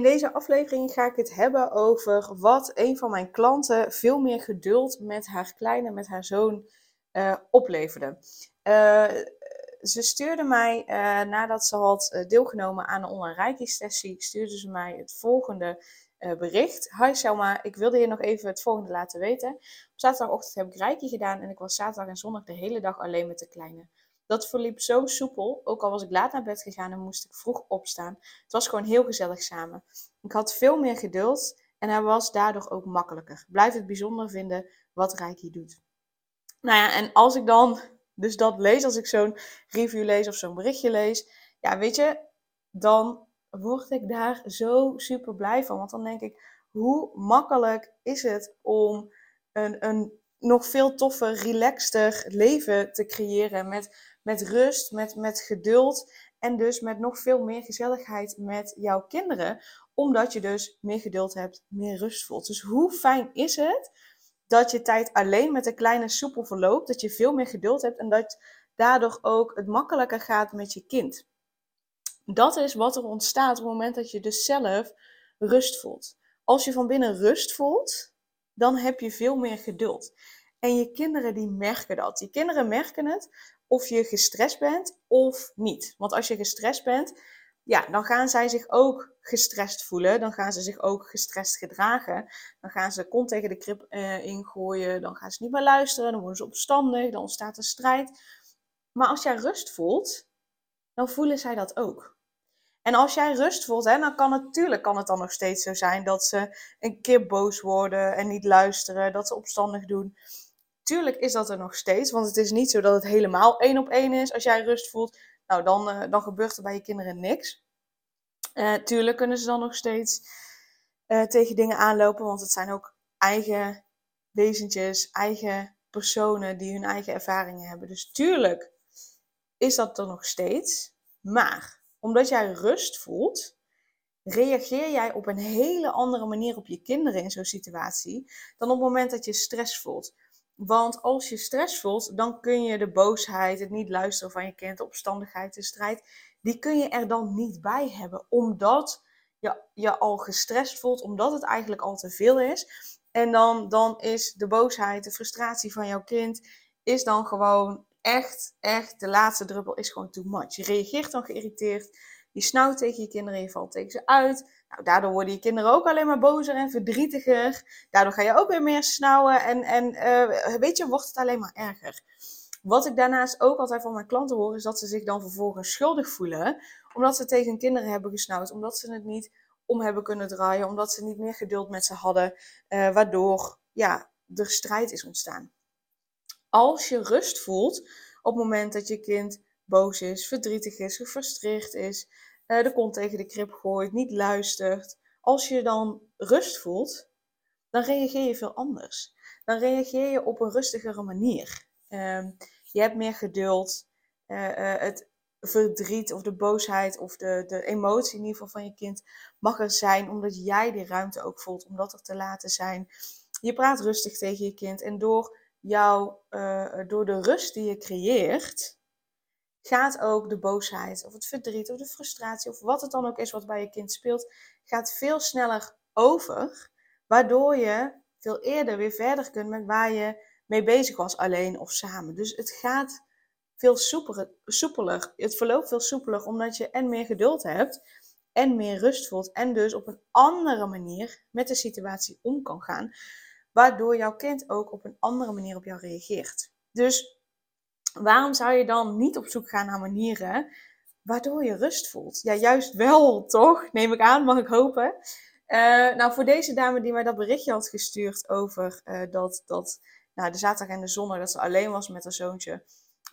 In deze aflevering ga ik het hebben over wat een van mijn klanten veel meer geduld met haar kleine, met haar zoon, uh, opleverde. Uh, ze stuurde mij, uh, nadat ze had deelgenomen aan een online reiki-sessie, stuurde ze mij het volgende bericht. Hi Selma, ik wilde je nog even het volgende laten weten. Op zaterdagochtend heb ik reiki gedaan en ik was zaterdag en zondag de hele dag alleen met de kleine. Dat verliep zo soepel, ook al was ik laat naar bed gegaan en moest ik vroeg opstaan. Het was gewoon heel gezellig samen. Ik had veel meer geduld en hij was daardoor ook makkelijker. Blijf het bijzonder vinden wat Reiki doet. Nou ja, en als ik dan dus dat lees, als ik zo'n review lees of zo'n berichtje lees, ja, weet je, dan word ik daar zo super blij van. Want dan denk ik, hoe makkelijk is het om een, een nog veel toffer, relaxter leven te creëren met met rust, met, met geduld en dus met nog veel meer gezelligheid met jouw kinderen, omdat je dus meer geduld hebt, meer rust voelt. Dus hoe fijn is het dat je tijd alleen met een kleine soepel verloopt, dat je veel meer geduld hebt en dat daardoor ook het makkelijker gaat met je kind. Dat is wat er ontstaat op het moment dat je dus zelf rust voelt. Als je van binnen rust voelt, dan heb je veel meer geduld. En je kinderen die merken dat. Die kinderen merken het of je gestrest bent of niet. Want als je gestrest bent, ja, dan gaan zij zich ook gestrest voelen. Dan gaan ze zich ook gestrest gedragen. Dan gaan ze kont tegen de krip uh, ingooien. Dan gaan ze niet meer luisteren. Dan worden ze opstandig. Dan ontstaat er strijd. Maar als jij rust voelt, dan voelen zij dat ook. En als jij rust voelt, hè, dan kan natuurlijk kan het dan nog steeds zo zijn dat ze een keer boos worden en niet luisteren, dat ze opstandig doen. Tuurlijk is dat er nog steeds, want het is niet zo dat het helemaal één op één is. Als jij rust voelt, nou dan, uh, dan gebeurt er bij je kinderen niks. Uh, tuurlijk kunnen ze dan nog steeds uh, tegen dingen aanlopen, want het zijn ook eigen wezentjes, eigen personen die hun eigen ervaringen hebben. Dus tuurlijk is dat er nog steeds. Maar omdat jij rust voelt, reageer jij op een hele andere manier op je kinderen in zo'n situatie dan op het moment dat je stress voelt. Want als je stress voelt, dan kun je de boosheid, het niet luisteren van je kind, de opstandigheid, de strijd, die kun je er dan niet bij hebben. Omdat je je al gestrest voelt, omdat het eigenlijk al te veel is. En dan, dan is de boosheid, de frustratie van jouw kind, is dan gewoon echt, echt, de laatste druppel is gewoon too much. Je reageert dan geïrriteerd, je snauwt tegen je kinderen, je valt tegen ze uit. Nou, daardoor worden je kinderen ook alleen maar bozer en verdrietiger. Daardoor ga je ook weer meer snauwen en, en uh, weet je, wordt het alleen maar erger. Wat ik daarnaast ook altijd van mijn klanten hoor, is dat ze zich dan vervolgens schuldig voelen. Omdat ze tegen hun kinderen hebben gesnauwd, omdat ze het niet om hebben kunnen draaien, omdat ze niet meer geduld met ze hadden, uh, waardoor ja, er strijd is ontstaan. Als je rust voelt op het moment dat je kind boos is, verdrietig is, gefrustreerd is, uh, de kont tegen de krip gooit, niet luistert. Als je dan rust voelt, dan reageer je veel anders. Dan reageer je op een rustigere manier. Uh, je hebt meer geduld. Uh, het verdriet of de boosheid of de, de emotie in ieder geval van je kind mag er zijn, omdat jij die ruimte ook voelt om dat er te laten zijn. Je praat rustig tegen je kind en door, jou, door de rust die je creëert, gaat ook de boosheid of het verdriet of de frustratie of wat het dan ook is wat bij je kind speelt, gaat veel sneller over, waardoor je veel eerder weer verder kunt met waar je mee bezig was, alleen of samen. Dus het gaat veel soepeler. Het verloopt veel soepeler omdat je en meer geduld hebt en meer rust voelt en dus op een andere manier met de situatie om kan gaan, waardoor jouw kind ook op een andere manier op jou reageert. Dus waarom zou je dan niet op zoek gaan naar manieren waardoor je rust voelt? Ja, juist wel, toch? Neem ik aan, mag ik hopen. Uh, nou, voor deze dame die mij dat berichtje had gestuurd over uh, dat, dat nou, de zaterdag en de zondag dat ze alleen was met haar zoontje.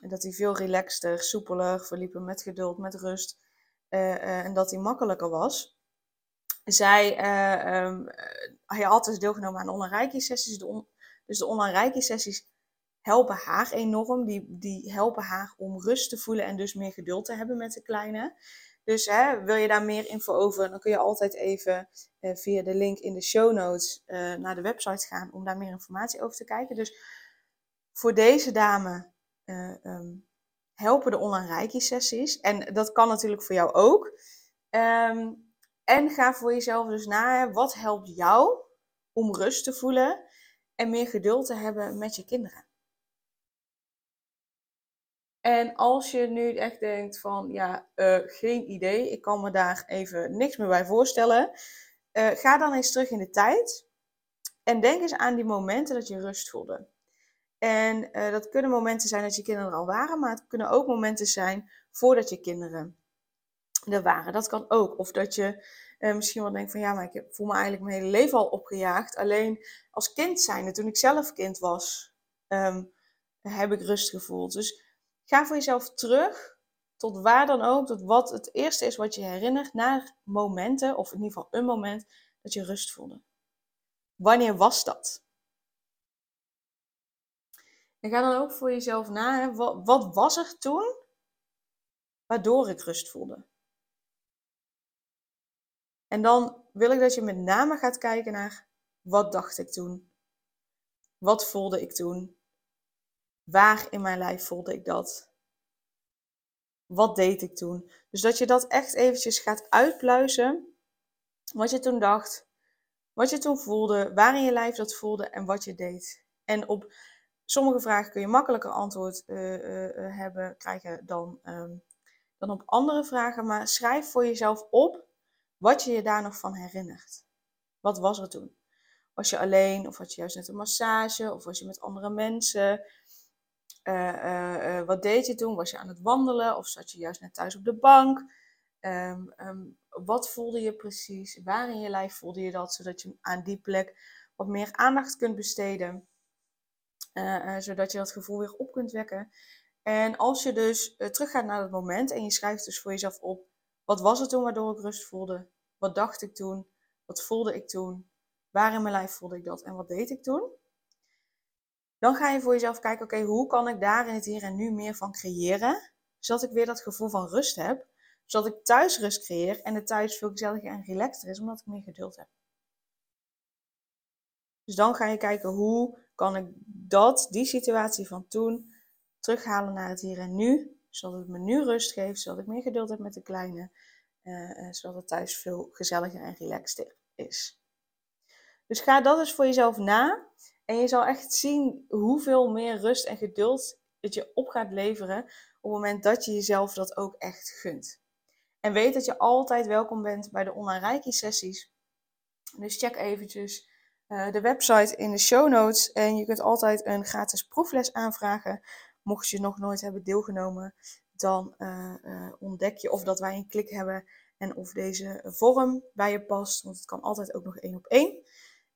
En dat hij veel relaxter, soepeler verliepen met geduld, met rust. Uh, en dat hij makkelijker was. zij uh, hij had dus deelgenomen aan online reiki sessies. dus de online reiki sessies helpen haar enorm. Die, die helpen haar om rust te voelen en dus meer geduld te hebben met de kleine. Dus hè, wil je daar meer info over, dan kun je altijd even eh, via de link in de show notes eh, naar de website gaan om daar meer informatie over te kijken. Dus voor deze dame uh, um, helpen de online reiki sessies. En dat kan natuurlijk voor jou ook. Um, en ga voor jezelf dus na, wat helpt jou om rust te voelen en meer geduld te hebben met je kinderen. En als je nu echt denkt van, ja, uh, geen idee, ik kan me daar even niks meer bij voorstellen. Uh, ga dan eens terug in de tijd en denk eens aan die momenten dat je rust voelde. En uh, dat kunnen momenten zijn dat je kinderen er al waren, maar het kunnen ook momenten zijn voordat je kinderen er waren. Dat kan ook. Of dat je misschien wel denkt van ja, maar ik voel me eigenlijk mijn hele leven al opgejaagd. Alleen als kind zijnde, toen ik zelf kind was, um, heb ik rust gevoeld. Dus ga voor jezelf terug tot waar dan ook, tot wat het eerste is wat je herinnert naar momenten, of in ieder geval een moment, dat je rust voelde. Wanneer was dat? En ga dan ook voor jezelf na, hè, wat, wat was er toen waardoor ik rust voelde? En dan wil ik dat je met name gaat kijken naar wat dacht ik toen? Wat voelde ik toen? Waar in mijn lijf voelde ik dat? Wat deed ik toen? Dus dat je dat echt eventjes gaat uitpluizen. Wat je toen dacht, wat je toen voelde, waar in je lijf dat voelde en wat je deed. En op sommige vragen kun je makkelijker antwoord uh, uh, hebben, krijgen dan, um, dan op andere vragen. Maar schrijf voor jezelf op wat je je daar nog van herinnert. Wat was er toen? Was je alleen of had je juist net een massage of was je met andere mensen? Uh, uh, uh, wat deed je toen? Was je aan het wandelen of zat je juist net thuis op de bank? Um, um, wat voelde je precies? Waar in je lijf voelde je dat? Zodat je aan die plek wat meer aandacht kunt besteden. zodat je dat gevoel weer op kunt wekken. En als je dus teruggaat naar dat moment en je schrijft dus voor jezelf op wat was het toen waardoor ik rust voelde? Wat dacht ik toen? Wat voelde ik toen? Waar in mijn lijf voelde ik dat en wat deed ik toen? Dan ga je voor jezelf kijken, oké, hoe kan ik daar in het hier en nu meer van creëren? Zodat ik weer dat gevoel van rust heb. Zodat ik thuis rust creëer en het thuis veel gezelliger en relaxter is, omdat ik meer geduld heb. Dus dan ga je kijken, hoe kan ik dat, die situatie van toen, terughalen naar het hier en nu zodat het me nu rust geeft, zodat ik meer geduld heb met de kleine. Uh, zodat het thuis veel gezelliger en relaxter is. Dus ga dat eens voor jezelf na. En je zal echt zien hoeveel meer rust en geduld het je op gaat leveren op het moment dat je jezelf dat ook echt gunt. En weet dat je altijd welkom bent bij de online Reiki sessies. Dus check eventjes uh, de website in de show notes. En je kunt altijd een gratis proefles aanvragen mocht je nog nooit hebben deelgenomen, dan uh, uh, ontdek je of dat wij een klik hebben en of deze vorm bij je past. Want het kan altijd ook nog één op één.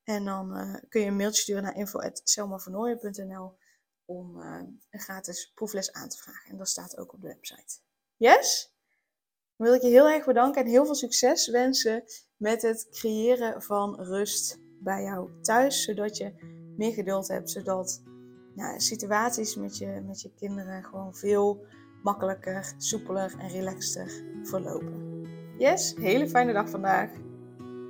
En dan uh, kun je een mailtje sturen naar info.selmavernooien.nl om een gratis proefles aan te vragen. En dat staat ook op de website. Yes? Dan wil ik je heel erg bedanken en heel veel succes wensen met het creëren van rust bij jou thuis. Zodat je meer geduld hebt, zodat ja, situaties met je, met je kinderen gewoon veel makkelijker, soepeler en relaxter verlopen. Yes, hele fijne dag vandaag.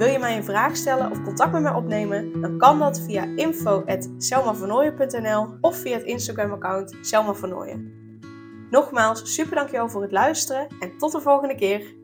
Wil je mij een vraag stellen of contact met mij opnemen? Dan kan dat via info.selmavernooien.nl of via het Instagram account Selma Nogmaals, super dankjewel voor het luisteren en tot de volgende keer.